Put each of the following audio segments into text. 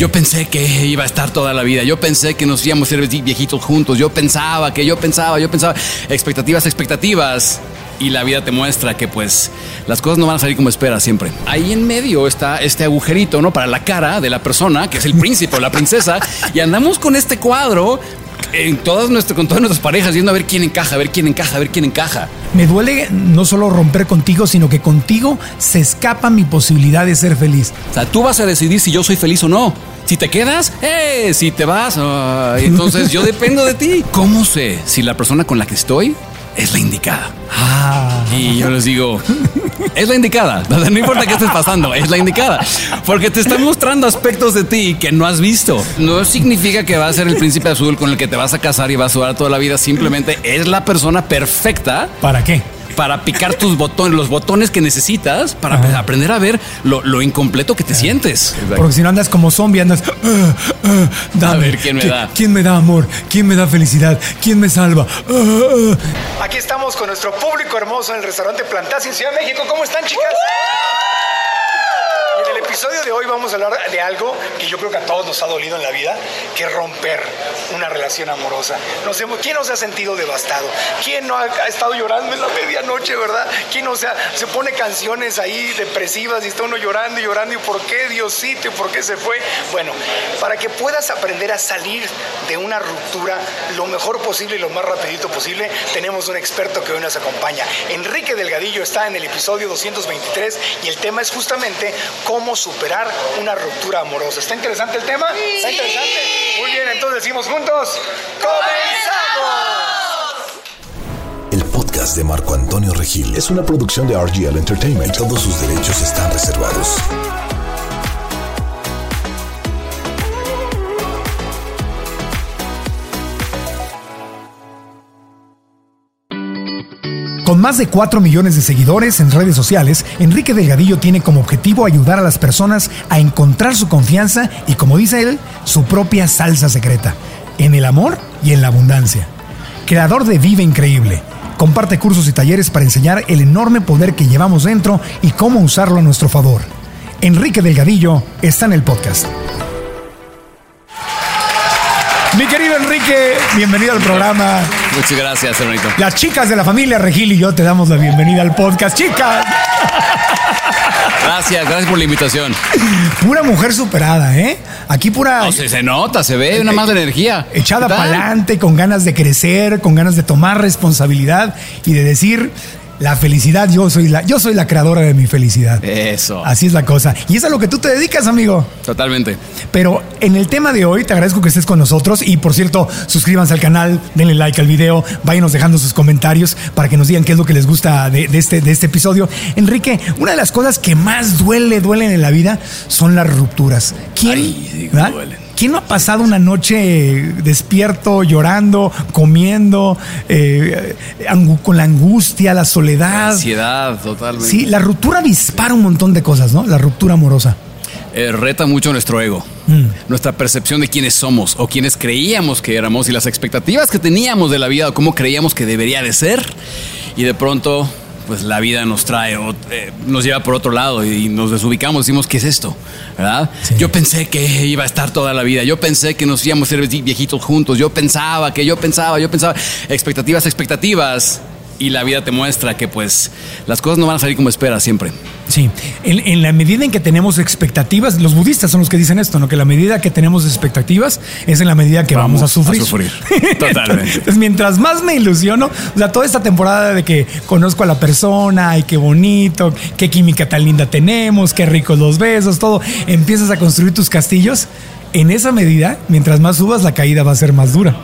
Yo pensé que iba a estar toda la vida. Yo pensé que nos íbamos a ser viejitos juntos. Yo pensaba que yo pensaba, yo pensaba. Expectativas, expectativas. Y la vida te muestra que pues las cosas no van a salir como esperas siempre. Ahí en medio está este agujerito, ¿no? Para la cara de la persona, que es el príncipe o la princesa. Y andamos con este cuadro en todas nuestras, con todas nuestras parejas, viendo a ver quién encaja, a ver quién encaja, a ver quién encaja. Me duele no solo romper contigo, sino que contigo se escapa mi posibilidad de ser feliz. O sea, tú vas a decidir si yo soy feliz o no. Si te quedas, ¡eh! Si te vas, entonces yo dependo de ti. ¿Cómo sé si la persona con la que estoy es la indicada? Ah. Y yo les digo, es la indicada. No importa qué estés pasando, es la indicada. Porque te está mostrando aspectos de ti que no has visto. No significa que va a ser el príncipe azul con el que te vas a casar y vas a durar toda la vida. Simplemente es la persona perfecta. ¿Para qué? Para picar tus botones, los botones que necesitas para Ajá. aprender a ver lo, lo incompleto que te sientes. Porque si no andas como zombie, andas. "Ah, ah, dame. A ver, ¿quién me ¿Qui- da? ¿Quién me da amor? ¿Quién me da felicidad? ¿Quién me salva? Ah". Aquí estamos con nuestro público hermoso en el restaurante Plantasia en Ciudad de México. ¿Cómo están, chicas? Episodio de hoy vamos a hablar de algo que yo creo que a todos nos ha dolido en la vida, que es romper una relación amorosa. Nos hemos, ¿Quién no se ha sentido devastado? ¿Quién no ha, ha estado llorando en la medianoche, verdad? ¿Quién no se, ha- se pone canciones ahí depresivas y está uno llorando y llorando? ¿Y por qué Diosito? ¿Y por qué se fue? Bueno, para que puedas aprender a salir de una ruptura lo mejor posible y lo más rapidito posible, tenemos un experto que hoy nos acompaña. Enrique Delgadillo está en el episodio 223 y el tema es justamente cómo superar una ruptura amorosa. ¿Está interesante el tema? ¿Está interesante? Muy bien, entonces decimos juntos, ¡comenzamos! El podcast de Marco Antonio Regil es una producción de RGL Entertainment. Todos sus derechos están reservados. Con más de 4 millones de seguidores en redes sociales, Enrique Delgadillo tiene como objetivo ayudar a las personas a encontrar su confianza y, como dice él, su propia salsa secreta, en el amor y en la abundancia. Creador de Vive Increíble, comparte cursos y talleres para enseñar el enorme poder que llevamos dentro y cómo usarlo a nuestro favor. Enrique Delgadillo está en el podcast. Mi querido Enrique, bienvenido al programa. Muchas gracias, hermanito. Las chicas de la familia Regil y yo te damos la bienvenida al podcast. Chicas, Gracias, gracias por la invitación. pura mujer superada, ¿eh? Aquí pura No, se, se nota, se ve una más de energía. echada para adelante, con ganas de crecer, con ganas de tomar responsabilidad y de decir, la felicidad, yo soy la, yo soy la creadora de mi felicidad. Eso. Así es la cosa. Y es a lo que tú te dedicas, amigo. Totalmente. Pero en el tema de hoy, te agradezco que estés con nosotros. Y por cierto, suscríbanse al canal, denle like al video, váyanos dejando sus comentarios para que nos digan qué es lo que les gusta de, de este, de este episodio. Enrique, una de las cosas que más duele, duelen en la vida son las rupturas. ¿Quién, Ay, sí, ¿verdad? ¿Quién no ha pasado una noche despierto, llorando, comiendo, eh, con la angustia, la soledad? Ansiedad, totalmente. Sí, la ruptura dispara un montón de cosas, ¿no? La ruptura amorosa. Eh, reta mucho nuestro ego, Mm. nuestra percepción de quiénes somos o quiénes creíamos que éramos y las expectativas que teníamos de la vida o cómo creíamos que debería de ser. Y de pronto, pues la vida nos trae, o, eh, nos lleva por otro lado y nos desubicamos, decimos, ¿qué es esto? ¿Verdad? Sí. Yo pensé que iba a estar toda la vida, yo pensé que nos íbamos a ser viejitos juntos, yo pensaba que yo pensaba, yo pensaba, expectativas, expectativas. Y la vida te muestra que pues las cosas no van a salir como esperas siempre. Sí, en, en la medida en que tenemos expectativas, los budistas son los que dicen esto, ¿no? Que la medida que tenemos expectativas es en la medida que vamos, Vamos a sufrir. a sufrir. Totalmente. Entonces, mientras más me ilusiono, o sea, toda esta temporada de que conozco a la persona, ay, qué bonito, qué química tan linda tenemos, qué ricos los besos, todo, empiezas a construir tus castillos. En esa medida, mientras más subas, la caída va a ser más dura.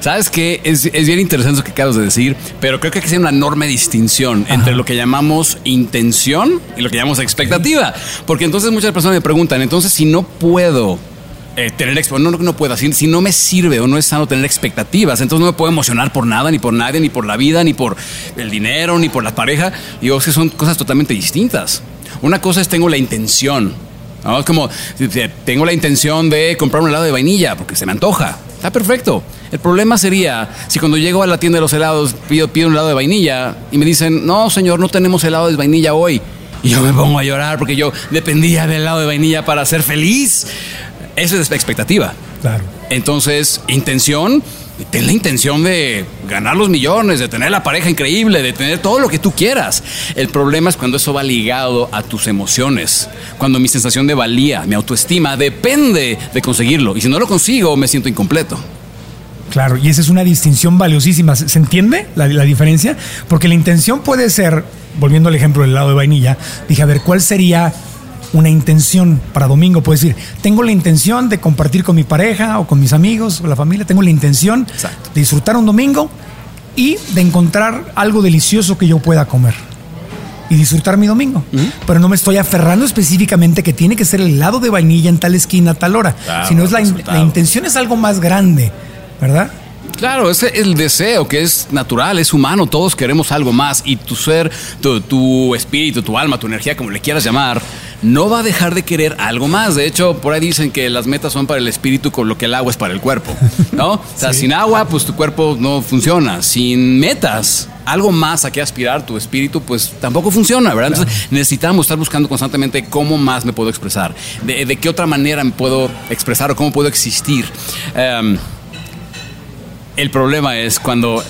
¿Sabes qué? Es, es bien interesante lo que acabas de decir, pero creo que hay que hacer una enorme distinción entre lo que llamamos intención y lo que llamamos expectativa. Porque entonces muchas personas me preguntan, entonces si no puedo eh, tener no, no, no puedo, si, si no me sirve o no es sano tener expectativas, entonces no me puedo emocionar por nada, ni por nadie, ni por la vida, ni por el dinero, ni por la pareja. Digo, es que son cosas totalmente distintas. Una cosa es tengo la intención. ¿No? Es como, tengo la intención de comprar un helado de vainilla porque se me antoja. Está perfecto. El problema sería si cuando llego a la tienda de los helados pido, pido un helado de vainilla y me dicen, no, señor, no tenemos helado de vainilla hoy. Y yo me pongo a llorar porque yo dependía del helado de vainilla para ser feliz. Eso es expectativa. Claro. Entonces, intención, ten la intención de ganar los millones, de tener la pareja increíble, de tener todo lo que tú quieras. El problema es cuando eso va ligado a tus emociones, cuando mi sensación de valía, mi autoestima depende de conseguirlo. Y si no lo consigo, me siento incompleto. Claro, y esa es una distinción valiosísima. ¿Se entiende la, la diferencia? Porque la intención puede ser, volviendo al ejemplo del lado de vainilla, dije, a ver, ¿cuál sería una intención para domingo. Puedes decir, tengo la intención de compartir con mi pareja o con mis amigos o la familia, tengo la intención Exacto. de disfrutar un domingo y de encontrar algo delicioso que yo pueda comer y disfrutar mi domingo. Pero no me estoy aferrando específicamente que tiene que ser el helado de vainilla en tal esquina a tal hora, Claro, sino es la, in- resultado. la intención es algo más grande, ¿verdad? Claro, es el deseo que es natural, es humano, todos queremos algo más y tu ser, tu, tu espíritu, tu alma, tu energía, como le quieras llamar, no va a dejar de querer algo más. De hecho, por ahí dicen que las metas son para el espíritu con lo que el agua es para el cuerpo, ¿no? O sea, Sí. sin agua, pues tu cuerpo no funciona. Sin metas, algo más a que aspirar tu espíritu, pues tampoco funciona, ¿verdad? Entonces necesitamos estar buscando constantemente cómo más me puedo expresar, de, de qué otra manera me puedo expresar o cómo puedo existir. Em, el problema es cuando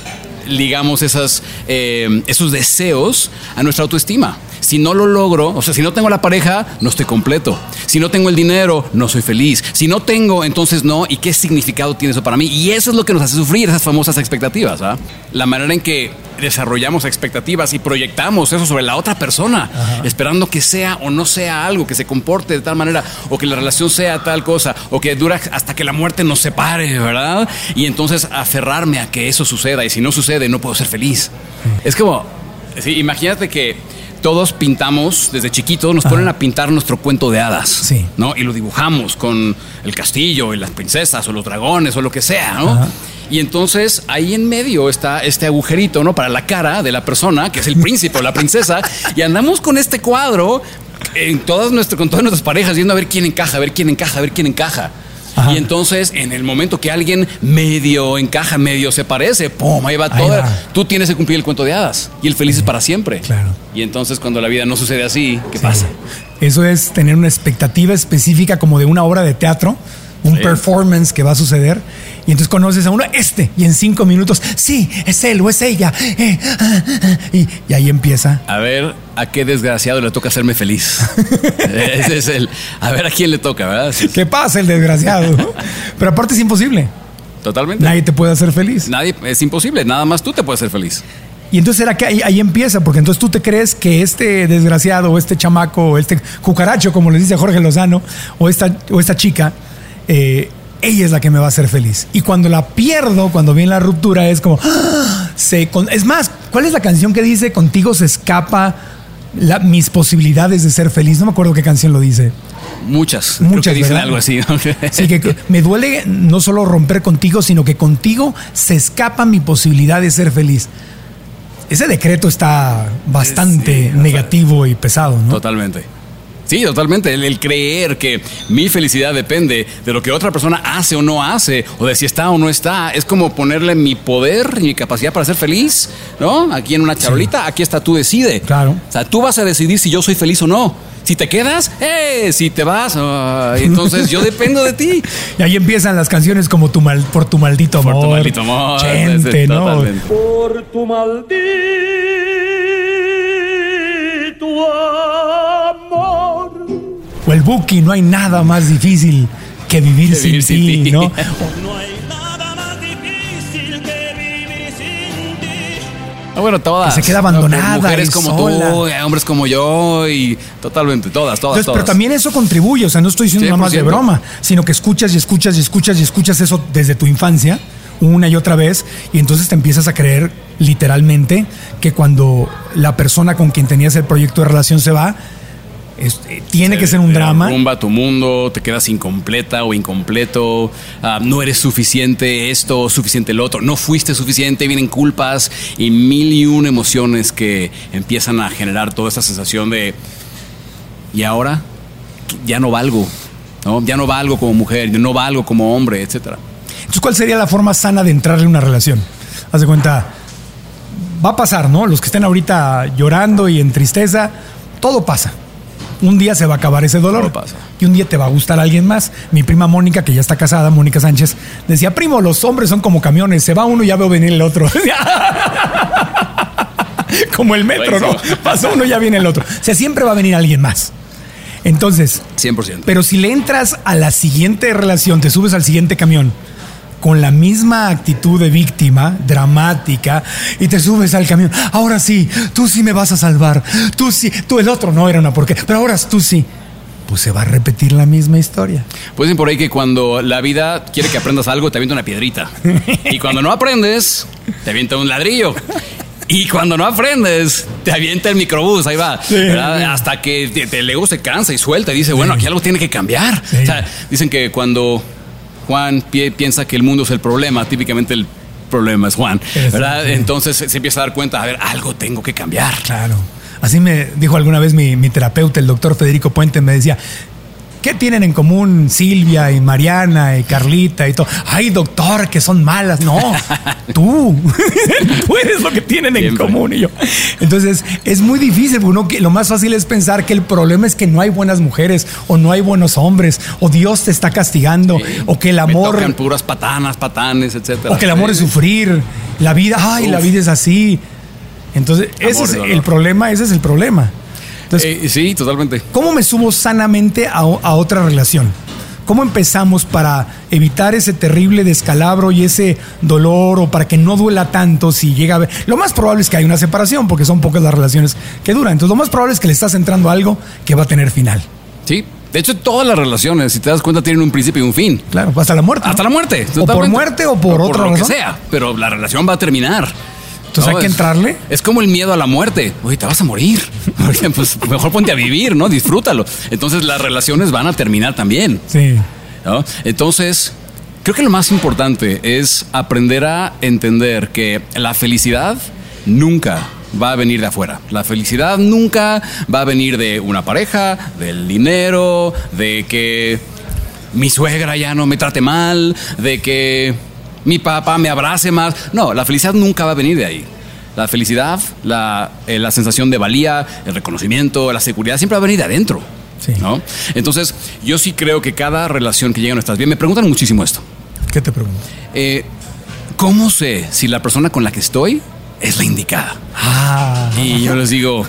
ligamos esas, eh, esos deseos a nuestra autoestima. Si no lo logro, o sea, si no tengo la pareja, no estoy completo. Si no tengo el dinero, no soy feliz. Si no tengo, entonces no. ¿Y qué significado tiene eso para mí? Y eso es lo que nos hace sufrir, esas famosas expectativas. ¿ah? La manera en que desarrollamos expectativas y proyectamos eso sobre la otra persona, esperando que sea o no sea algo, que se comporte de tal manera, o que la relación sea tal cosa, o que dura hasta que la muerte nos separe, ¿verdad? Y entonces aferrarme a que eso suceda, y si no sucede, no puedo ser feliz. Es como, sí, imagínate que todos pintamos desde chiquitos, nos ponen a pintar nuestro cuento de hadas, Sí. ¿no? Y lo dibujamos con el castillo y las princesas o los dragones o lo que sea, ¿no? Ajá. Y entonces ahí en medio está este agujerito, ¿no? Para la cara de la persona, que es el príncipe o la princesa, y andamos con este cuadro en todas nuestras, con todas nuestras parejas, viendo a ver quién encaja, a ver quién encaja, a ver quién encaja. Ajá. Y entonces, en el momento que alguien medio encaja, medio se parece, ¡pum! Ahí va Ahí todo. va. Tú tienes que cumplir el cuento de hadas. Y el feliz es para siempre. Claro. Y entonces, cuando la vida no sucede así, ¿qué Sí. pasa? Eso es tener una expectativa específica como de una obra de teatro, un Sí. performance que va a suceder. Y entonces conoces a uno, este, y en cinco minutos, sí, es él o es ella. eh, ah, ah, y, y ahí empieza. A ver a qué desgraciado le toca hacerme feliz. Ese es el. A ver a quién le toca, ¿verdad? Sí, ¿Qué pasa, el desgraciado? Pero aparte es imposible. Totalmente. Nadie te puede hacer feliz. Nadie, es imposible, nada más tú te puedes hacer feliz. Y entonces era que ahí, ahí empieza, porque entonces tú te crees que este desgraciado o este chamaco o este cucaracho, como le dice Jorge Lozano, o esta, o esta chica, eh, ella es la que me va a hacer feliz. Y cuando la pierdo, cuando viene la ruptura, es como, ¡ah! se, con- es más, ¿cuál es la canción que dice, contigo se escapa la- mis posibilidades de ser feliz? No me acuerdo qué canción lo dice. Muchas. Creo Muchas, que dicen ¿verdad? algo así. Sí, que me duele no solo romper contigo, sino que contigo se escapa mi posibilidad de ser feliz. Ese decreto está bastante Sí, negativo y pesado, ¿no? Totalmente. Sí, totalmente. El, el creer que mi felicidad depende de lo que otra persona hace o no hace, o de si está o no está, es como ponerle mi poder y mi capacidad para ser feliz, ¿no? Aquí en una charolita, aquí está, tú decide. Claro. O sea, tú vas a decidir si yo soy feliz o no. Si te quedas, ¡eh! Si te vas, entonces yo dependo de ti. Y ahí empiezan las canciones como tu mal, por tu maldito amor. Por tu maldito amor. Chente, ¿no? Totalmente. por tu maldito amor. O el Buki, no hay nada más difícil que vivir, Que sin, vivir sin ti, ti. ¿no? No hay nada más difícil que vivir sin ti. Ah, bueno, todas. Que se queda ¿no? abandonada Mujeres y como sola. tú, hombres como yo y totalmente, todas, todas, Entonces, todas. pero también eso contribuye, o sea, no estoy diciendo nada más de 100%. broma, sino que escuchas y escuchas y escuchas y escuchas eso desde tu infancia, una y otra vez, y entonces te empiezas a creer literalmente que cuando la persona con quien tenías el proyecto de relación se va, es- eh, tiene que ser un drama. derrumba tu mundo, te quedas incompleta o incompleto, ah, no eres suficiente esto, suficiente lo otro, no fuiste suficiente, vienen culpas y mil y un emociones que empiezan a generar toda esa sensación de, ¿y ahora? Ya no valgo, ¿no? Ya no valgo como mujer, ya no valgo como hombre, etcétera. Entonces, ¿cuál sería la forma sana de entrarle a una relación? Haz de cuenta, va a pasar, ¿no? Los que estén ahorita llorando y en tristeza, todo pasa. Un día se va a acabar ese dolor. Pasa. Y un día te va a gustar alguien más. Mi prima Mónica, que ya está casada, Mónica Sánchez, decía, primo, los hombres son como camiones. Se va uno y ya veo venir el otro. como el metro, ¿no? Pasa uno y ya viene el otro. O sea, siempre va a venir alguien más. Entonces, 100%. pero si le entras a la siguiente relación, te subes al siguiente camión con la misma actitud de víctima, dramática, y te subes al camión. Ahora sí, tú sí me vas a salvar. Tú sí, tú el otro no era una porquería, pero ahora tú sí. Pues se va a repetir la misma historia. Pues dicen por ahí que cuando la vida quiere que aprendas algo, te avienta una piedrita. Y cuando no aprendes, te avienta un ladrillo. Y cuando no aprendes, te avienta el microbús, ahí va. Hasta que te- te- el ego se cansa y suelta y dice, bueno, aquí algo tiene que cambiar. Sí. O sea, dicen que cuando Juan pi- piensa que el mundo es el problema, típicamente el problema es Juan. ¿verdad? Entonces se empieza a dar cuenta, a ver, algo tengo que cambiar. Claro. Así me dijo alguna vez mi, mi terapeuta, el doctor Federico Puente, me decía, ¿qué tienen en común Silvia y Mariana y Carlita y todo? Ay, doctor, que son malas. No, tú. tú eres lo que tienen en Siempre. común. Y yo. Entonces, es muy difícil. Uno lo más fácil es pensar que el problema es que no hay buenas mujeres o no hay buenos hombres o Dios te está castigando o que el Me amor... tocan puras patanas, patanes, etcétera. O que el amor es sufrir. La vida, ay, la vida es así. Entonces, ese es el problema, ese es el problema. Entonces, Eh, sí, totalmente. ¿cómo me subo sanamente a, a otra relación? ¿Cómo empezamos para evitar ese terrible descalabro y ese dolor o para que no duela tanto si llega a ver? Lo más probable es que hay una separación porque son pocas las relaciones que duran. Entonces, lo más probable es que le estás entrando a algo que va a tener final. Sí. De hecho, todas las relaciones, si te das cuenta, tienen un principio y un fin. Claro, hasta la muerte. ¿no? Hasta la muerte. O por muerte o por otra lo razón. que sea. Pero la relación va a terminar. Entonces, hay que es- entrarle. Es como el miedo a la muerte. Oye, te vas a morir. Oye, pues mejor ponte a vivir, ¿no? Disfrútalo. Entonces las relaciones van a terminar también. Sí. ¿no? Entonces, creo que lo más importante es aprender a entender que la felicidad nunca va a venir de afuera. La felicidad nunca va a venir de una pareja, del dinero, de que mi suegra ya no me trate mal, de que mi papá me abrace más. No, la felicidad nunca va a venir de ahí. La felicidad, la, eh, la sensación de valía, el reconocimiento, la seguridad, siempre va a venir de adentro. Sí. ¿no? Entonces, yo sí creo que cada relación que llega a nuestras vidas, me preguntan muchísimo esto. ¿Qué te pregunto? Eh, ¿Cómo sé si la persona con la que estoy es la indicada? Ah. Y yo les digo,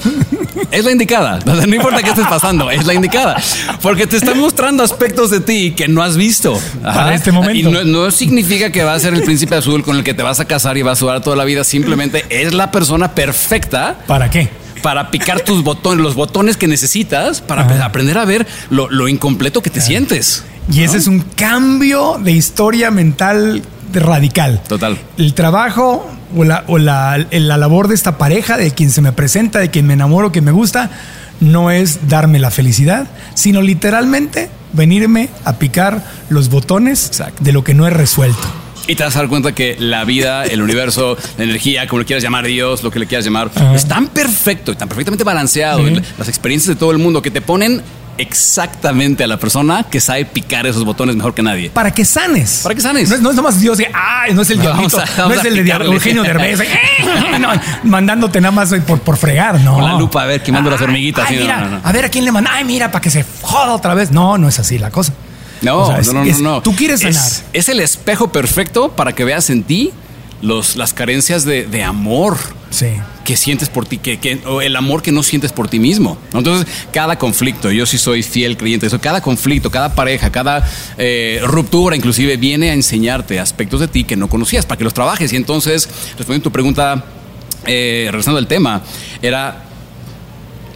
es la indicada. No importa qué estés pasando, es la indicada. Porque te está mostrando aspectos de ti que no has visto. Para este momento. Y no, no significa que va a ser el príncipe azul con el que te vas a casar y vas a durar toda la vida. Simplemente es la persona perfecta ¿Para qué? para picar tus botones, los botones que necesitas para Ajá. aprender a ver lo, lo incompleto que te sientes. Y ese es un cambio de historia mental radical. Total. El trabajo o, la, o la, la labor de esta pareja, de quien se me presenta, de quien me enamoro, que me gusta, no es darme la felicidad, sino literalmente venirme a picar los botones Exacto. de lo que no he resuelto. Y te vas a dar cuenta que la vida, el universo, la energía, como le quieras llamar Dios, lo que le quieras llamar, Ajá. es tan perfecto y tan perfectamente balanceado. Sí. Las experiencias de todo el mundo que te ponen exactamente a la persona que sabe picar esos botones mejor que nadie. Para que sanes. Para que sanes. No es, no es nomás Dios que, ay, no es el No, diablito, vamos a- no es el de. Eugenio Derbez, eh, no, mandándote nada más por, por fregar, no. Con la lupa a ver, quemando las hormiguitas, Ay, sí, mira, a ver a quién le manda, ay, mira, para que se joda otra vez. No, no es así la cosa. No, O sea, es- no, no, es- no, no. Tú quieres sanar. Es, es el espejo perfecto para que veas en ti los, las carencias de, de amor Sí. que sientes por ti, que, o el amor que no sientes por ti mismo. Entonces, cada conflicto, yo sí soy fiel creyente eso, cada conflicto, cada pareja, cada eh, ruptura inclusive viene a enseñarte aspectos de ti que no conocías para que los trabajes. Y entonces, respondiendo a tu pregunta, eh, regresando al tema, era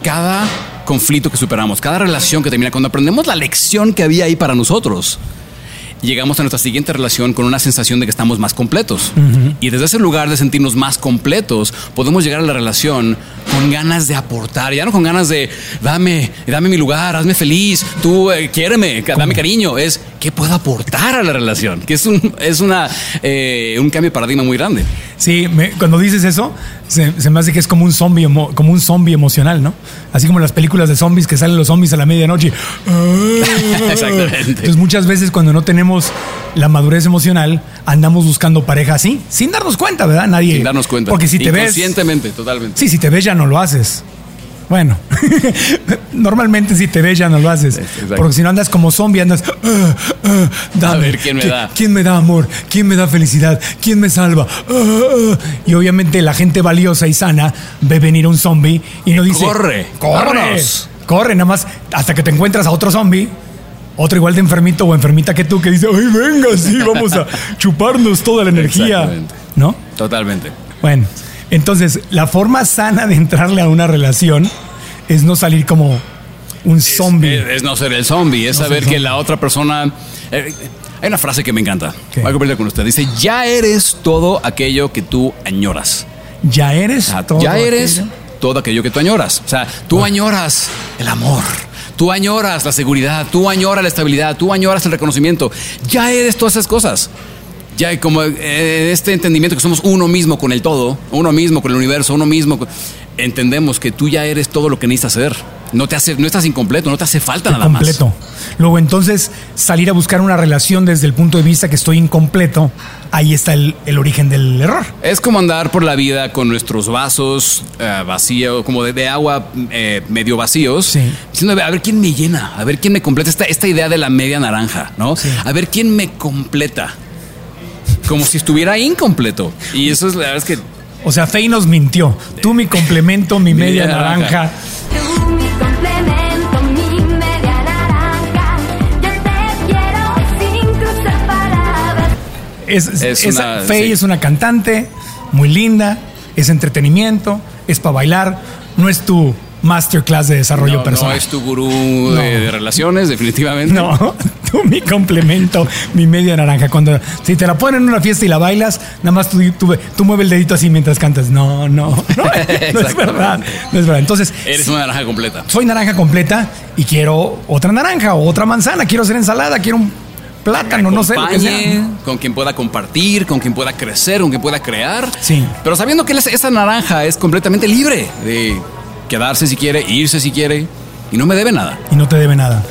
cada conflicto que superamos, cada relación que termina, cuando aprendemos la lección que había ahí para nosotros, llegamos a nuestra siguiente relación con una sensación de que estamos más completos. Y desde ese lugar de sentirnos más completos, podemos llegar a la relación con ganas de aportar, ya no con ganas de dame, dame mi lugar, hazme feliz, tú eh, quiéreme, dame cariño. Es qué puedo aportar a la relación, que es un, es una, eh, un cambio de paradigma muy grande. Sí, me- cuando dices eso, se, se me hace que es como un zombie, emo- como un zombie emocional, ¿no? Así como las películas de zombies que salen los zombies a la medianoche. Exactamente. Entonces muchas veces cuando no tenemos la madurez emocional, andamos buscando pareja así, sin darnos cuenta, ¿verdad? Nadie. Sin darnos cuenta. Porque si te ves. Inconscientemente, totalmente. Sí, si te ves ya no lo haces. Bueno, normalmente si te ves ya no lo haces. Exacto. Porque si no andas como zombie, andas. "Ah, ah, dame. A ver, ¿quién me ¿Qui- da? ¿Quién me da amor? ¿Quién me da felicidad? ¿Quién me salva? Ah". Y obviamente la gente valiosa y sana ve venir un zombie y no dice. corre, ¡Corre! vámonos". Corre, nada más hasta que te encuentras a otro zombie. Otro igual de enfermito o enfermita que tú que dice, ay, venga, sí, vamos a chuparnos toda la energía. ¿No? Totalmente. Bueno, entonces la forma sana de entrarle a una relación es no salir como un zombie. Es, es no ser el zombie, es No saber que la otra persona. eh, hay una frase que me encanta. ¿Qué? Voy a compartir con usted. Dice: Ya eres todo aquello que tú añoras. ya eres todo ya eres aquello. todo aquello que tú añoras. O sea, tú añoras el amor. Tú añoras la seguridad, tú añoras la estabilidad, tú añoras el reconocimiento. Ya eres todas esas cosas. Ya como eh, este entendimiento que somos uno mismo con el todo, uno mismo con el universo, uno mismo. con- Entendemos que tú ya eres todo lo que necesitas ser. No te hace, no estás incompleto, no te hace falta nada completo. Luego entonces salir a buscar una relación desde el punto de vista que estoy incompleto, ahí está el, el origen del error. más. Es como andar por la vida con nuestros vasos eh, vacíos, como de, de agua eh, medio vacíos, Sí. diciendo, a ver quién me llena, a ver quién me completa. Esta, esta idea de la media naranja, ¿no? Sí. A ver quién me completa. Como si estuviera incompleto. Y eso es la verdad es que O sea, Fey nos mintió. Tú mi complemento, mi media Media naranja. naranja. Tú mi complemento, mi media naranja. Yo te quiero sin cruzar palabras. Es, Es es- una- Faye sí. es una cantante muy linda, es entretenimiento, es para bailar, no es tu masterclass de desarrollo no, no personal. es tu gurú de, de relaciones, definitivamente. No, tú mi complemento, mi media naranja. Cuando si te la ponen en una fiesta y la bailas, nada más tú, tú, tú mueve el dedito así mientras cantas. No, no, no, no es verdad. No es verdad. Entonces, Eres una naranja completa. soy naranja completa y quiero otra naranja o otra manzana, quiero hacer ensalada, quiero un plátano, no sé lo que sea. con quien pueda compartir, con quien pueda crecer, con quien pueda crear. Sí. Pero sabiendo que esa naranja es completamente libre de quedarse si quiere, irse si quiere, y no me debe nada. y no te debe nada.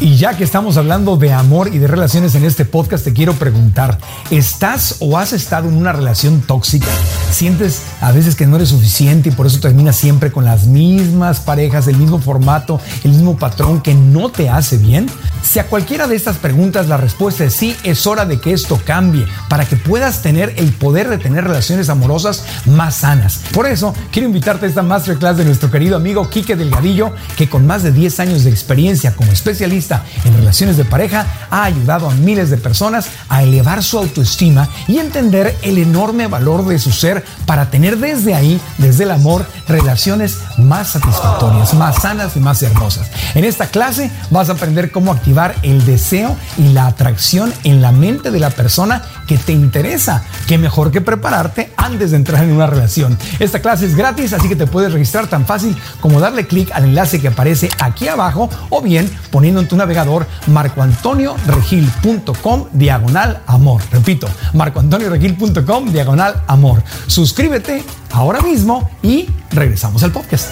Y ya que estamos hablando de amor y de relaciones en este podcast, te quiero preguntar, ¿estás o has estado en una relación tóxica? ¿Sientes a veces que no eres suficiente y por eso terminas siempre con las mismas parejas, el mismo formato, el mismo patrón que no te hace bien? Si a cualquiera de estas preguntas la respuesta es sí, es hora de que esto cambie para que puedas tener el poder de tener relaciones amorosas más sanas. Por eso quiero invitarte a esta masterclass de nuestro querido amigo Quique Delgadillo, que con más de 10 años de experiencia como especialista en relaciones de pareja ha ayudado a miles de personas a elevar su autoestima y entender el enorme valor de su ser para tener desde ahí, desde el amor, relaciones más satisfactorias, más sanas y más hermosas. En esta clase vas a aprender cómo activar el deseo y la atracción en la mente de la persona que te interesa. Qué mejor que prepararte antes de entrar en una relación. Esta clase es gratis, así que te puedes registrar tan fácil como darle clic al enlace que aparece aquí abajo o bien poniendo en tu navegador marcoantonioregil.com diagonal amor. Repito, marcoantonioregil.com diagonal amor. Suscríbete ahora mismo y regresamos al podcast.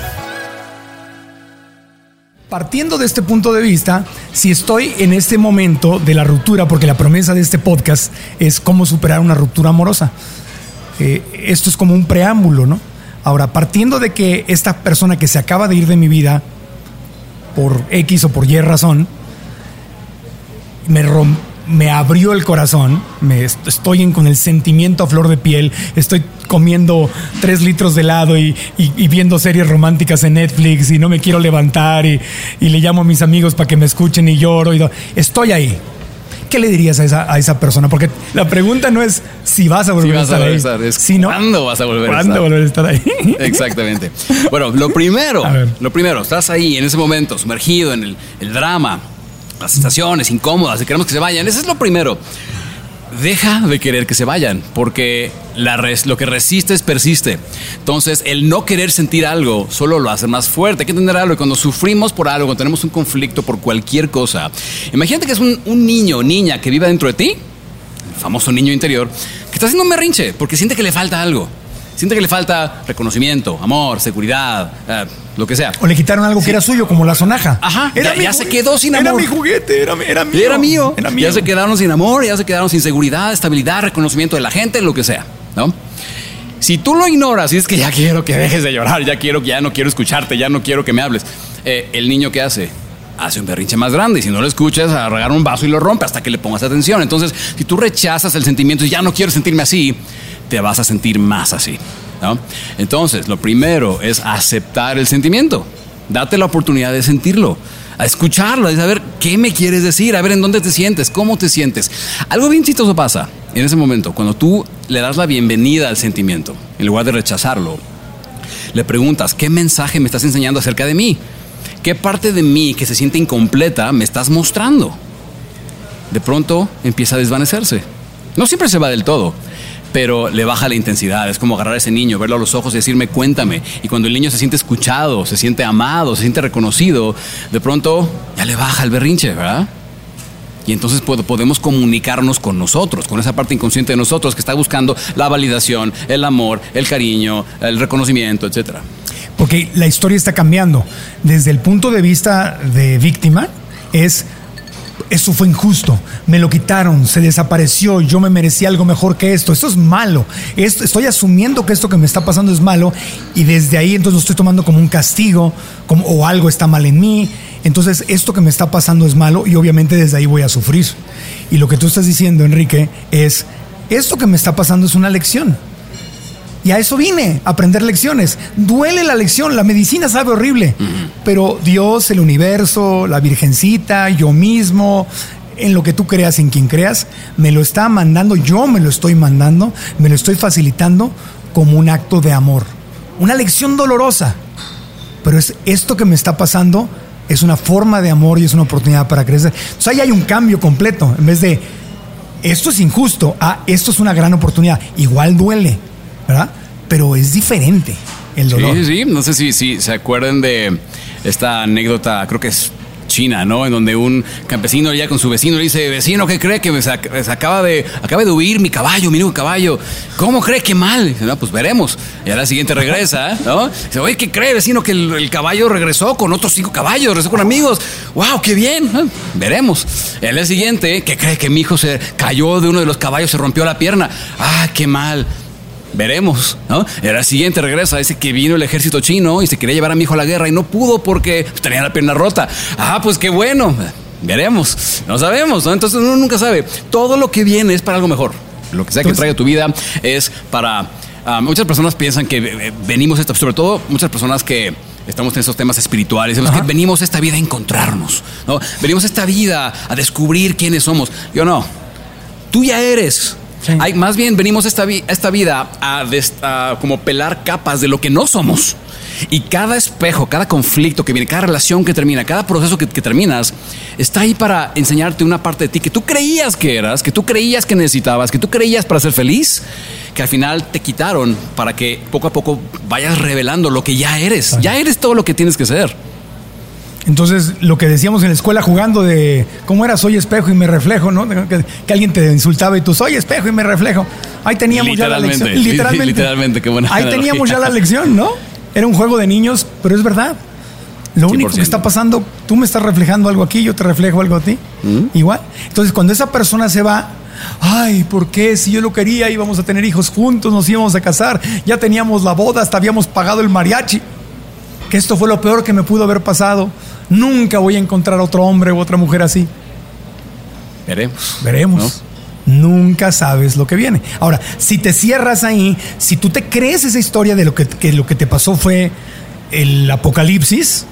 Partiendo de este punto de vista, si estoy en este momento de la ruptura, porque la promesa de este podcast es cómo superar una ruptura amorosa, eh, esto es como un preámbulo, ¿no? Ahora, partiendo de que esta persona que se acaba de ir de mi vida, por X o por Y razón, me, rom- me abrió el corazón, me est- estoy en- con el sentimiento a flor de piel, estoy comiendo tres litros de helado y, y- y viendo series románticas en Netflix y no me quiero levantar y, y le llamo a mis amigos para que me escuchen y lloro y estoy ahí. ¿Qué le dirías a esa, a esa persona? Porque la pregunta no es si vas a volver Si a vas a estar volver a ahí, es sino ¿cuándo vas a volver a ¿cuándo estar? volver a estar ahí? Exactamente. Bueno, lo primero, lo primero, estás ahí en ese momento, sumergido en el, el drama, las sensaciones incómodas de queremos que se vayan. Eso es lo primero. Deja de querer que se vayan, porque la res- lo que resistes persiste. Entonces, el no querer sentir algo solo lo hace más fuerte. Hay que entender algo. Y cuando sufrimos por algo, cuando tenemos un conflicto por cualquier cosa, imagínate que es un, niño o niña que vive dentro de ti, el famoso niño interior, que está haciendo un berrinche porque siente que le falta algo. Siente que le falta reconocimiento, amor, seguridad, eh, lo que sea. O le quitaron algo que era suyo, como la sonaja. Ajá, ya- mi ya se quedó sin Era amor. mi juguete, era, era mío. Era mío. Era mío. Ya se quedaron sin amor, ya se quedaron sin seguridad, estabilidad, reconocimiento de la gente, lo que sea, ¿no? Si tú lo ignoras y es que ya quiero que dejes de llorar, ya quiero que ya no quiero escucharte, ya no quiero que me hables, eh, el niño qué hace? Hace un berrinche más grande y si no lo escuchas, agarrar un vaso y lo rompe hasta que le pongas atención. Entonces, si tú rechazas el sentimiento y ya no quiero sentirme así, te vas a sentir más así. Entonces, lo primero es aceptar el sentimiento. Date la oportunidad de sentirlo, a escucharlo, a saber qué me quieres decir, a ver en dónde te sientes, cómo te sientes. Algo bien chistoso pasa en ese momento, cuando tú le das la bienvenida al sentimiento, en lugar de rechazarlo. Le preguntas, ¿qué mensaje me estás enseñando acerca de mí? ¿Qué parte de mí que se siente incompleta me estás mostrando? De pronto empieza a desvanecerse. No siempre se va del todo, pero le baja la intensidad. Es como agarrar a ese niño, verlo a los ojos y decirme, cuéntame. Y cuando el niño se siente escuchado, se siente amado, se siente reconocido, de pronto ya le baja el berrinche, ¿verdad? Y entonces pod- podemos comunicarnos con nosotros, con esa parte inconsciente de nosotros que está buscando la validación, el amor, el cariño, el reconocimiento, etcétera. Porque la historia está cambiando. Desde el punto de vista de víctima, es eso fue injusto, me lo quitaron, se desapareció, yo me merecía algo mejor que esto, esto es malo, esto, estoy asumiendo que esto que me está pasando es malo y desde ahí entonces lo estoy tomando como un castigo como, o algo está mal en mí, entonces esto que me está pasando es malo y obviamente desde ahí voy a sufrir. Y lo que tú estás diciendo, Enrique, es, esto que me está pasando es una lección. Y a eso vine, a aprender lecciones. Duele la lección, la medicina sabe horrible, pero Dios, el universo, la Virgencita, yo mismo, en lo que tú creas, en quien creas, me lo está mandando, yo me lo estoy mandando, me lo estoy facilitando como un acto de amor. Una lección dolorosa, pero es esto que me está pasando es una forma de amor y es una oportunidad para crecer. Entonces ahí hay un cambio completo, en vez de esto es injusto, ah, esto es una gran oportunidad, igual duele, ¿verdad? Pero es diferente el dolor. Sí, sí. No sé si, si se acuerdan de esta anécdota, creo que es china, ¿no? En donde un campesino ya con su vecino le dice, vecino, ¿qué cree que me sac- acaba de, acaba de huir mi caballo, mi nuevo caballo? ¿Cómo cree que mal? Dice, no, pues veremos. Y a la siguiente regresa, ¿no? Dice, oye, ¿qué cree, vecino? Que el, el caballo regresó con otros cinco caballos, regresó con amigos. ¡Wow, qué bien! Veremos. Y día siguiente, ¿qué cree que mi hijo se cayó de uno de los caballos, se rompió la pierna? ¡Ah, qué mal! Veremos, ¿no? El día siguiente regresa, dice que vino el ejército chino y se quería llevar a mi hijo a la guerra y no pudo porque tenía la pierna rota. Ah, pues qué bueno. Veremos, no sabemos, ¿no? Entonces uno nunca sabe. Todo lo que viene es para algo mejor. Lo que sea que Entonces- traiga tu vida es para... ah, muchas personas piensan que eh, venimos, esto, sobre todo muchas personas que estamos en esos temas espirituales, en los que venimos esta vida a encontrarnos, ¿no? Venimos esta vida a descubrir quiénes somos. Yo no. Tú ya eres. Sí. Hay, más bien venimos esta, vi- esta vida a, des- a como pelar capas de lo que no somos. Y cada espejo, cada conflicto que viene, cada relación que termina, cada proceso que, que terminas, está ahí para enseñarte una parte de ti que tú creías que eras, que tú creías que necesitabas, que tú creías para ser feliz, que al final te quitaron para que poco a poco vayas revelando lo que ya eres. Ya eres todo lo que tienes que ser. Entonces, lo que decíamos en la escuela jugando de cómo era soy espejo y me reflejo, ¿no? Que, que alguien te insultaba y tú soy espejo y me reflejo. Ahí teníamos ya la lección. li- Literalmente. literalmente, qué buena Ahí analogía. teníamos ya la lección, ¿no? Era un juego de niños, pero es verdad. Lo único que 100%. está pasando, tú me estás reflejando algo aquí, yo te reflejo algo a ti. Igual. Entonces, cuando esa persona se va, ay, ¿por qué? Si yo lo quería, íbamos a tener hijos juntos, nos íbamos a casar, ya teníamos la boda, hasta habíamos pagado el mariachi que esto fue lo peor que me pudo haber pasado. Nunca voy a encontrar otro hombre u otra mujer así. Veremos. Veremos. Nunca sabes lo que viene. Ahora, si te cierras ahí, si tú te crees esa historia de lo que, que lo que te pasó fue el apocalipsis,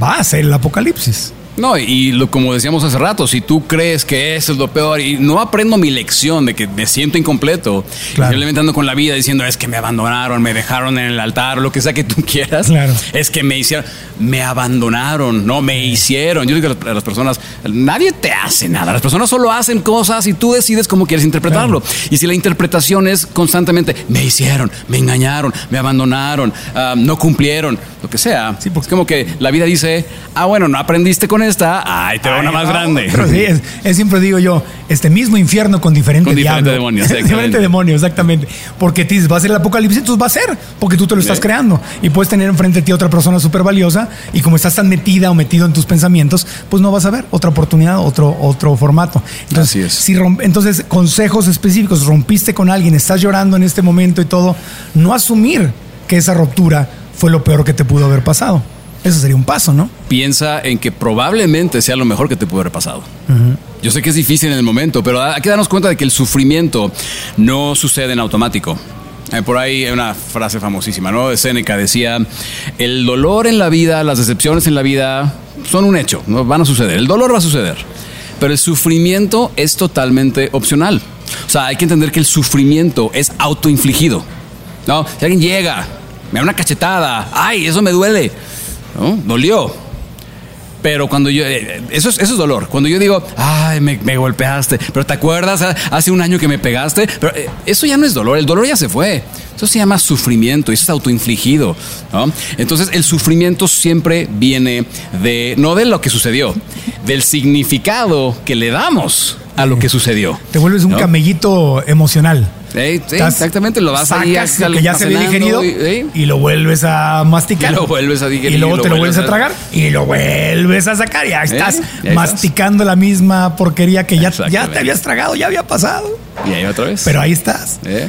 va a ser el apocalipsis. No, y lo, como decíamos hace rato, si tú crees que eso es lo peor y no aprendo mi lección de que me siento incompleto, Claro. simplemente ando con la vida diciendo es que me abandonaron, me dejaron en el altar, lo que sea que tú quieras, Claro. es que me hicieron, me abandonaron, no, me hicieron. Yo digo que las, las personas, nadie te hace nada, las personas solo hacen cosas y tú decides cómo quieres interpretarlo. Y si la interpretación es constantemente, me hicieron, me engañaron, me abandonaron, ah, no cumplieron, lo que sea, Sí, porque- es como que la vida dice, ah, bueno, no aprendiste con está, ay, te va una Ahí más grande. sí, es, es siempre digo yo, este mismo infierno con diferente Con diferente demonio, exactamente. diferente demonio, exactamente. Porque va a ser el apocalipsis, entonces va a ser, porque tú te lo estás creando. Y puedes tener enfrente de ti otra persona súper valiosa, y como estás tan metida o metido en tus pensamientos, pues no vas a ver otra oportunidad, otro, otro formato. Entonces, Así es. si romp- entonces, consejos específicos, rompiste con alguien, estás llorando en este momento y todo, no asumir que esa ruptura fue lo peor que te pudo haber pasado. Eso sería un paso, ¿no? Piensa en que probablemente sea lo mejor que te pudo haber pasado. Yo sé que es difícil en el momento, pero hay que darnos cuenta de que el sufrimiento no sucede en automático. Eh, Por ahí hay una frase famosísima, ¿no? De Séneca decía, el dolor en la vida, las decepciones en la vida son un hecho, ¿no? van a suceder. El dolor va a suceder, pero el sufrimiento es totalmente opcional. O sea, hay que entender que el sufrimiento es autoinfligido. ¿no? Si alguien llega, me da una cachetada, ay, eso me duele, ¿no? Dolió. Pero cuando yo, eh, eso es, eso es dolor. Cuando yo digo, ay, me, golpeaste, pero ¿te acuerdas? Hace un año que me pegaste. Pero eh, eso ya no es dolor, el dolor ya se fue. Eso se llama sufrimiento, eso es autoinfligido. Entonces, el sufrimiento siempre viene de, no de lo que sucedió, del significado que le damos a lo que sucedió. Te vuelves un ¿no? camellito emocional. Exactamente, lo vas ahí sacas lo que ya se había digerido y- y, lo vuelves a masticar. Y lo vuelves a digerir, Y luego y lo te lo vuelves a a- tragar y lo vuelves a sacar. Y ahí estás ahí masticando la misma porquería que ya, ya te habías tragado, ya había pasado. Y ahí otra vez. Pero ahí estás. ¿Eh?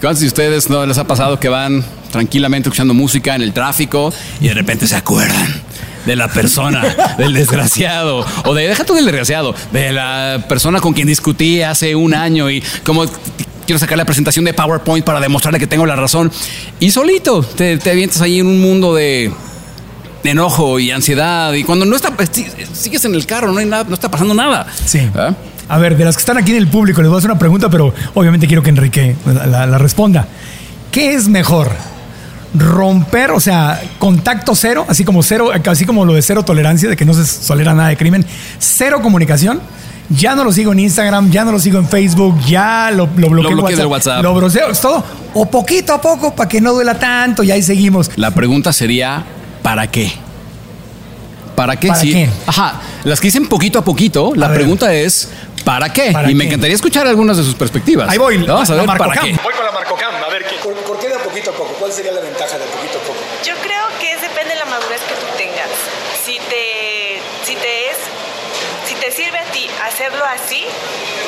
¿Cuántos de ustedes no les ha pasado que van tranquilamente escuchando música en el tráfico y de repente se acuerdan de la persona, del desgraciado, o de, deja tú del desgraciado, de la persona con quien discutí hace un año y como quiero sacar la presentación de PowerPoint para demostrarle que tengo la razón y solito te, te avientas ahí en un mundo de de enojo y ansiedad y cuando no está pues, sigues en el carro no hay nada no está pasando nada Sí. ¿Ah? A ver, de las que están aquí en el público, les voy a hacer una pregunta, pero obviamente quiero que Enrique la, la- la responda. ¿Qué es mejor? Romper, o sea, contacto cero, así como cero, así como lo de cero tolerancia, de que no se tolera nada de crimen, cero comunicación. Ya no lo sigo en Instagram, ya no lo sigo en Facebook, ya lo, lo bloqueo en bloqueé del WhatsApp. Lo bloqueo, es todo. O poquito a poco para que no duela tanto y ahí seguimos. La pregunta sería, ¿para qué? ¿Para qué? ¿Para Sí. qué? Ajá. Las que dicen poquito a poquito, la ver. pregunta es, ¿para qué? ¿Para y me encantaría escuchar algunas de sus perspectivas. Ahí voy, Vamos a la ver Marco para Cam. qué. Voy con la Marcocam, a ver qué. ¿Por, por qué de poquito a poco? ¿Cuál sería la ventaja de poquito a poco? Yo creo que es depende de la madurez que tú tengas. Si te, si te es, si te sirve a ti hacerlo así,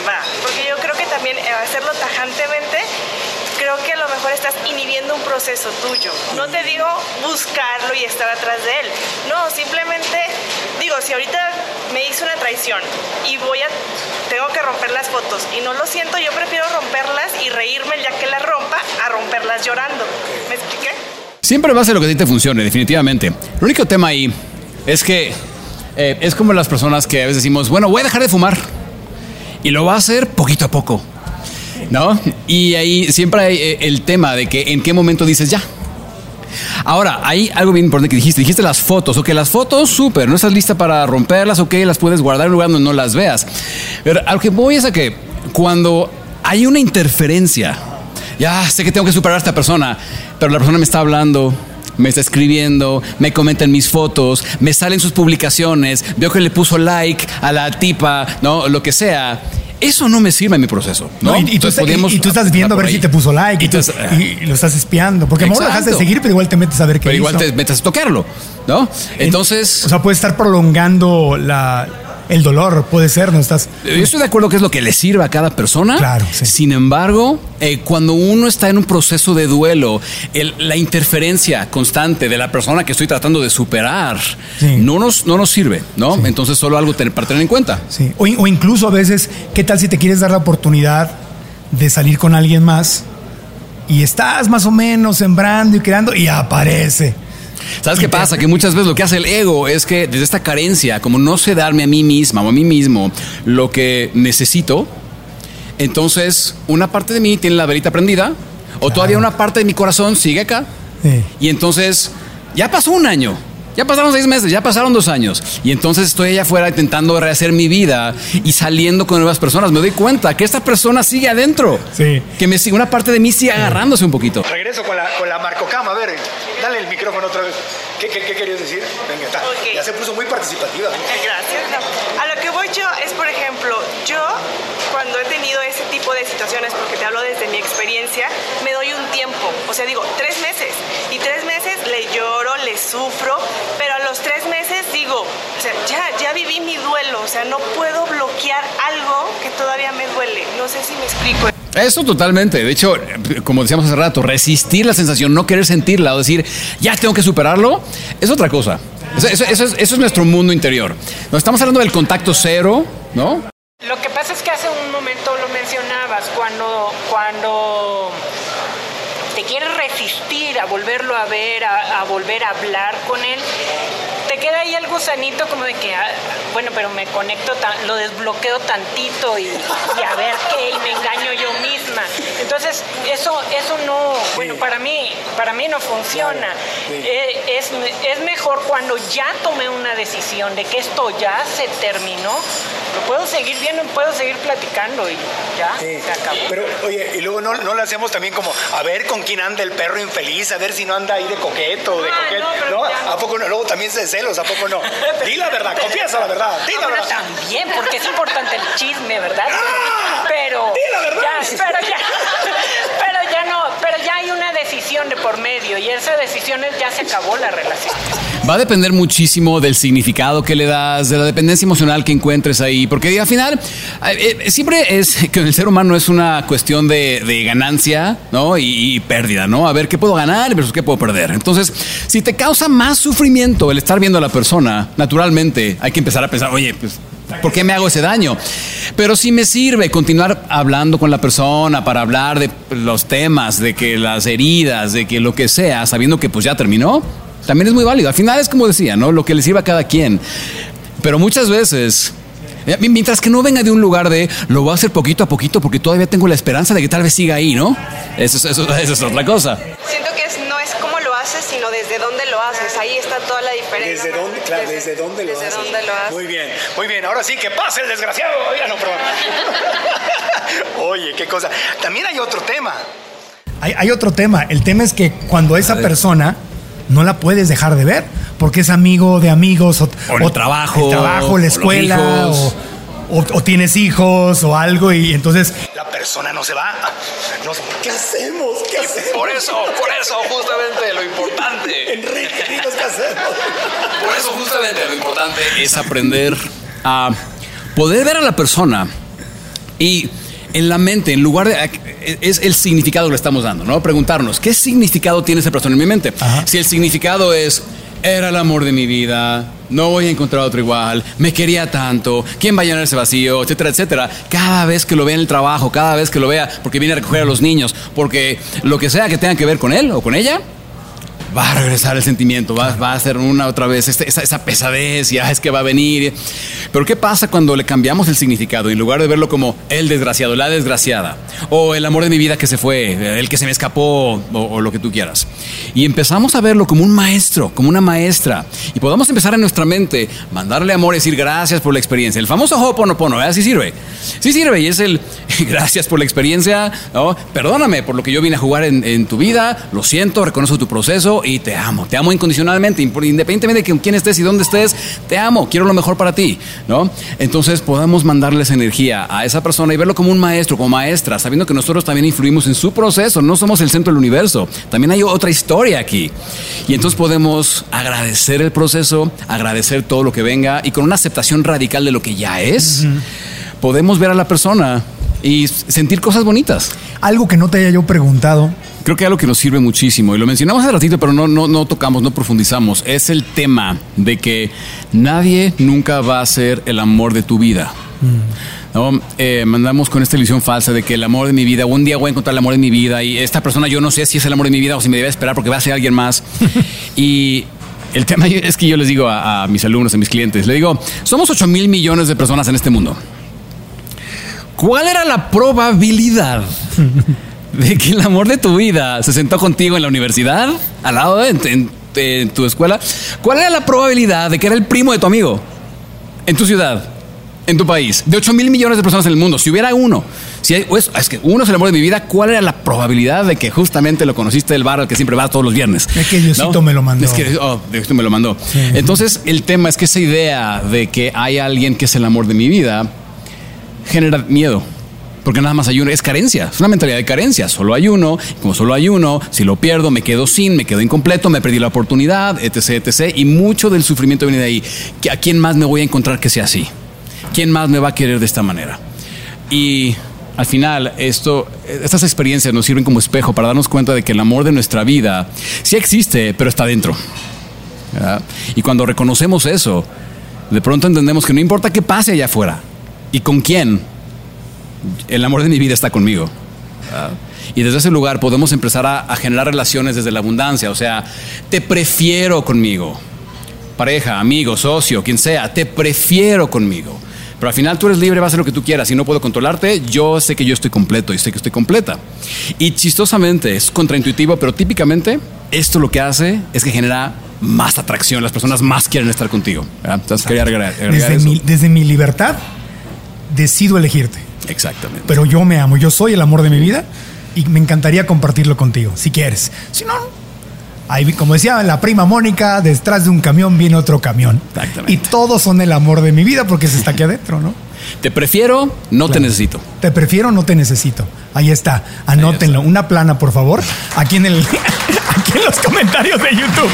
va. Porque yo creo que también eh, hacerlo tajantemente, creo que a lo mejor estás inhibiendo un proceso tuyo. No te digo buscarlo y estar atrás de él. No, simplemente digo, si ahorita me hizo una traición y voy a, tengo que romper las fotos y no lo siento, yo prefiero romperlas y reírme día que las rompa a romperlas llorando. ¿Me expliqué? Siempre va a ser lo que a ti te funcione, definitivamente. El único tema ahí es que eh, es como las personas que a veces decimos, bueno, voy a dejar de fumar. Y lo va a hacer poquito a poco. ¿No? Y ahí siempre hay eh, el tema de que en qué momento dices ya. Ahora, hay algo bien importante que dijiste. Dijiste las fotos. Ok, las fotos, súper. No estás lista para romperlas. Ok, las puedes guardar en un lugar donde no las veas. Pero a lo que voy es a que cuando hay una interferencia, ya sé que tengo que superar a esta persona, pero la persona me está hablando. Me está escribiendo, me comenta en mis fotos, me salen sus publicaciones, veo que le puso like a la tipa, ¿no? Lo que sea. Eso no me sirve en mi proceso, ¿no? No, y, y tú, estás- y- podríamos y tú estás viendo a ver si te puso like y, tú- Entonces, y- y lo estás espiando. Porque a lo dejas de seguir, pero igual te metes a ver qué Pero igual te metes a tocarlo, ¿no? Entonces, O sea, puede estar prolongando la, el dolor, puede ser, ¿no? Estás. yo estoy de acuerdo que es lo que le sirve a cada persona. Claro, sí. Sin embargo, eh, cuando uno está en un proceso de duelo, el- la interferencia constante de la persona que estoy tratando de superar Sí. no, nos, no nos sirve, ¿no? Entonces, solo algo tener- para tener en cuenta. Sí. O, o incluso a veces, ¿qué tal si te quieres dar la oportunidad de salir con alguien más y estás más o menos sembrando y creando y aparece? ¿Sabes qué pasa? Que muchas veces lo que hace el ego es que desde esta carencia, como no sé darme a mí misma o a mí mismo lo que necesito, entonces una parte de mí tiene la velita prendida o todavía una parte de mi corazón sigue acá. Sí. Y entonces ya pasó un año. Ya pasaron seis meses, ya pasaron dos años. Y entonces estoy allá afuera intentando rehacer mi vida y saliendo con nuevas personas. Me doy cuenta que esta persona sigue adentro. Sí. Que me sigue, una parte de mí sigue agarrándose un poquito. Regreso con la, con la a ver. Dale el micrófono otra vez. ¿Qué, qué, qué querías decir? Venga, está. Ya se puso muy participativa. Gracias. no. A lo que voy yo es, por ejemplo, yo cuando he tenido ese tipo de situaciones, porque te hablo desde mi experiencia, me doy un tiempo. O sea, digo, tres meses. Y tres meses le lloro, le sufro, pero a los tres meses digo, o sea, ya, ya viví mi duelo. O sea, no puedo bloquear algo que todavía me duele. No sé si me explico. Eso totalmente. De hecho, como decíamos hace rato, resistir la sensación, no querer sentirla o decir, ya tengo que superarlo, es otra cosa. Eso, es, eso es nuestro mundo interior. No estamos hablando del contacto cero, ¿no? Lo que pasa es que hace un momento lo mencionabas, cuando, cuando te quieres resistir a volverlo a ver, a, volver a hablar con él, queda ahí el gusanito como de que, ah, bueno, pero me conecto, tan- lo desbloqueo tantito y, y a ver qué, y me engaño yo misma. Entonces, eso, eso no, bueno, para mí, para mí no funciona. Eh, Es, es mejor cuando ya tomé una decisión de que esto ya se terminó, lo puedo seguir viendo, puedo seguir platicando y ya, Sí, se acabó. Pero, oye, y luego no, no le hacemos también como a ver con quién anda el perro infeliz, a ver si no anda ahí de coqueto de Ah, coqueto. no, ¿No? ¿A poco no? Luego también se celos, ¿a poco no? Di la verdad, confiesa la verdad, di la verdad. también, porque es importante el chisme, ¿verdad? ¡Ah! Pero Di la verdad. ya, pero ya, ya hay una decisión de por medio y esa decisión es ya se acabó la relación. Va a depender muchísimo del significado que le das, de la dependencia emocional que encuentres ahí, porque al final eh, eh, siempre es que el ser humano es una cuestión de, ganancia, ¿no? Y, y pérdida, ¿no? A ver qué puedo ganar versus qué puedo perder. Entonces, si te causa más sufrimiento el estar viendo a la persona, naturalmente hay que empezar a pensar, oye, pues ¿Por qué me hago ese daño? Pero si me sirve continuar hablando con la persona para hablar de los temas, de que las heridas, de que lo que sea, sabiendo que pues ya terminó, también es muy válido. Al final es como decía, ¿no? Lo que le sirva a cada quien. Pero muchas veces, eh, mientras que no venga de un lugar de lo voy a hacer poquito a poquito porque todavía tengo la esperanza de que tal vez siga ahí, ¿no? Eso, es- eso- eso es otra cosa. Siento que haces, sino desde dónde lo haces. Ahí está toda la diferencia. ¿Desde dónde? Claro, ¿desde, dónde lo desde haces? dónde lo haces. Muy bien, muy bien. Ahora sí, que pase el desgraciado. Oiga, no, perdón. Oye, qué cosa. También hay otro tema. Hay, hay otro tema. El tema es que cuando esa persona no la puedes dejar de ver, porque es amigo de amigos o, O el trabajo, el trabajo, o la los escuela, hijos. o, o- o tienes hijos o algo, y entonces La persona no se va. No- ¿Qué hacemos? ¿Qué hacemos? Por eso, por eso, justamente lo importante. Enrique, dinos qué hacemos. Por eso justamente lo importante es aprender a poder ver a la persona y en la mente, en lugar de... Es el significado que le estamos dando, ¿no? Preguntarnos, ¿qué significado tiene esa persona en mi mente? Si el significado es, era el amor de mi vida, no voy a encontrar otro igual, me quería tanto, ¿quién va a llenar ese vacío? Etcétera, etcétera. Cada vez que lo vea en el trabajo, cada vez que lo vea porque viene a recoger a los niños, porque lo que sea que tenga que ver con él o con ella, va a regresar el sentimiento, va, va a ser una otra vez este- esa, esa pesadez y ah, es que va a venir. Pero ¿qué pasa cuando le cambiamos el significado? En lugar de verlo como el desgraciado, la desgraciada, o el amor de mi vida que se fue, el que se me escapó, o, o lo que tú quieras. Y empezamos a verlo como un maestro, como una maestra. Y podamos empezar en nuestra mente, mandarle amor y decir gracias por la experiencia. El famoso Ho'oponopono, ¿verdad? Sí sirve. Sí sirve y es el gracias por la experiencia, ¿no? Perdóname por lo que yo vine a jugar en, en tu vida, lo siento, reconozco tu proceso y te amo. Te amo incondicionalmente, independientemente de con quién estés y dónde estés, te amo, quiero lo mejor para ti, ¿no? Entonces podamos mandarle esa energía a esa persona y verlo como un maestro, como maestra, sabiendo que nosotros también influimos en su proceso, no somos el centro del universo, también hay otra historia aquí. Y entonces podemos agradecer el proceso, agradecer todo lo que venga y con una aceptación radical de lo que ya es, podemos ver a la persona y sentir cosas bonitas. algo que no te haya yo preguntado. Creo que algo que nos sirve muchísimo, y lo mencionamos hace ratito, pero no, no, no tocamos, no profundizamos, es el tema de que nadie nunca va a ser el amor de tu vida. ¿No? Eh, mandamos con esta ilusión falsa de que el amor de mi vida, un día voy a encontrar el amor de mi vida y esta persona yo no sé si es el amor de mi vida o si me debe esperar porque va a ser alguien más. y el tema es que yo les digo a, a mis alumnos, a mis clientes, le digo, somos 8 mil millones de personas en este mundo. ¿Cuál era la probabilidad de que el amor de tu vida se sentó contigo en la universidad, al lado de en, en- en tu escuela? ¿Cuál era la probabilidad de que era el primo de tu amigo en tu ciudad? en tu país, de 8 mil millones de personas en el mundo, si hubiera uno, si hay, pues, es que uno es el amor de mi vida, ¿cuál era la probabilidad de que justamente lo conociste del bar al que siempre vas todos los viernes? Es que Diosito me lo mandó. Es que oh, Diosito me lo mandó. Entonces, el tema es que esa idea de que hay alguien que es el amor de mi vida genera miedo. Porque nada más hay uno, es carencia, es una mentalidad de carencia. Solo hay uno, como solo hay uno, si lo pierdo, me quedo sin, me quedo incompleto, me perdí la oportunidad, etc, etc. Y mucho del sufrimiento viene de ahí. ¿Que ¿A quién más me voy a encontrar que sea así? ¿Quién más me va a querer de esta manera? Y al final, esto, estas experiencias nos sirven como espejo para darnos cuenta de que el amor de nuestra vida sí existe, pero está dentro. Y cuando reconocemos eso, de pronto entendemos que no importa qué pase allá afuera y con quién, el amor de mi vida está conmigo. ¿verdad? Y desde ese lugar podemos empezar a, a generar relaciones desde la abundancia. O sea, te prefiero conmigo. Pareja, amigo, socio, quien sea, te prefiero conmigo. Pero al final tú eres libre, vas a hacer lo que tú quieras. Si no puedo controlarte, yo sé que yo estoy completo y sé que estoy completa. Y chistosamente, es contraintuitivo, pero típicamente esto lo que hace es que genera más atracción. Las personas más quieren estar contigo. ¿verdad? Entonces quería agregar, agregar Desde eso. mi, desde mi libertad, decido elegirte. Exactamente. Pero yo me amo, yo soy el amor de mi vida y me encantaría compartirlo contigo, si quieres. Si no, ahí, como decía la prima Mónica, detrás de un camión viene otro camión. Exactamente. Y todos son el amor de mi vida porque se está aquí adentro, ¿no? Te prefiero, no te necesito. Te prefiero, no te necesito. Ahí está. Anótenlo. Una plana, por favor. Aquí en el. Aquí en los comentarios de YouTube.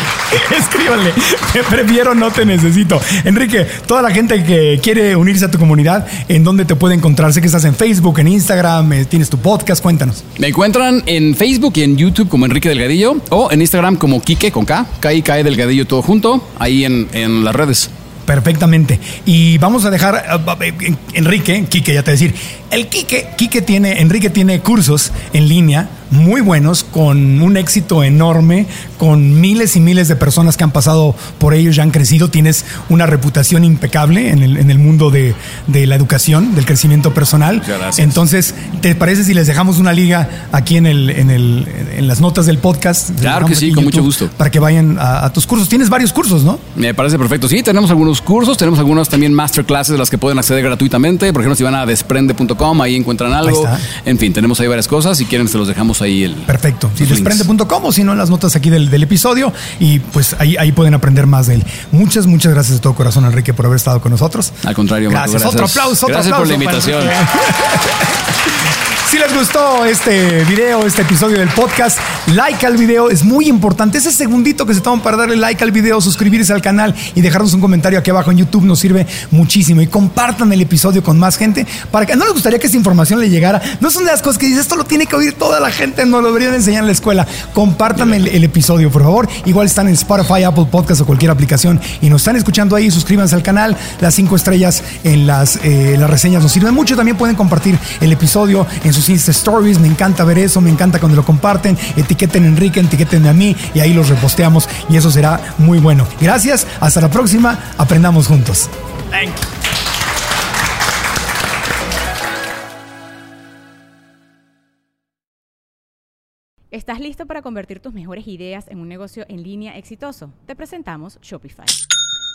Escríbanle. Te prefiero, no te necesito. Enrique, toda la gente que quiere unirse a tu comunidad, ¿en dónde te puede encontrar? Sé que estás en Facebook, en Instagram, eh, tienes tu podcast. Cuéntanos. Me encuentran en Facebook y en YouTube como Enrique Delgadillo o en Instagram como Kike con K, K y K Delgadillo todo junto, ahí en, en las redes. Perfectamente. Y vamos a dejar eh, eh, Enrique, Quique, ya te decir. El Quique, Quique tiene, Enrique tiene cursos en línea muy buenos, con un éxito enorme, con miles y miles de personas que han pasado por ellos, ya han crecido. Tienes una reputación impecable en el, en el mundo de, de la educación, del crecimiento personal. Entonces, ¿te parece si les dejamos una liga aquí en, el, en, el, en las notas del podcast? Claro que sí, con mucho gusto. Para que vayan a, a tus cursos. Tienes varios cursos, ¿no? Me parece perfecto. Sí, tenemos algunos cursos, tenemos algunos también masterclasses de las que pueden acceder gratuitamente. Por ejemplo, si van a desprende.com, ahí encuentran algo. está. En fin, tenemos ahí varias cosas. Si quieren, se los dejamos ahí. El, Perfecto. Si desprende.com o si no, en las notas aquí del, del episodio. Y pues ahí, ahí pueden aprender más de él. Muchas, muchas gracias de todo corazón, Enrique, por haber estado con nosotros. Al contrario, Marco, gracias. Otro gracias. aplauso, otro Gracias por la invitación. Si les gustó este video, este episodio del podcast, like al video, es muy importante. Ese segundito que se toman para darle like al video, suscribirse al canal y dejarnos un comentario aquí abajo en YouTube nos sirve muchísimo. Y compartan el episodio con más gente para que no les gustaría que esta información le llegara. No son de las cosas que dices, esto lo tiene que oír toda la gente, no lo deberían enseñar en la escuela. Compartan el, el episodio, por favor. Igual están en Spotify, Apple Podcast o cualquier aplicación y nos están escuchando ahí. Suscríbanse al canal. Las cinco estrellas en las, eh, las reseñas nos sirven mucho. También pueden compartir el episodio en sus Insta Stories. Me encanta ver eso. Me encanta cuando lo comparten. Etiqueten a Enrique, etiqueten a mí y ahí los reposteamos y eso será muy bueno. Gracias. Hasta la próxima. Aprendamos juntos. ¿Estás listo para convertir tus mejores ideas en un negocio en línea exitoso? Te presentamos Shopify.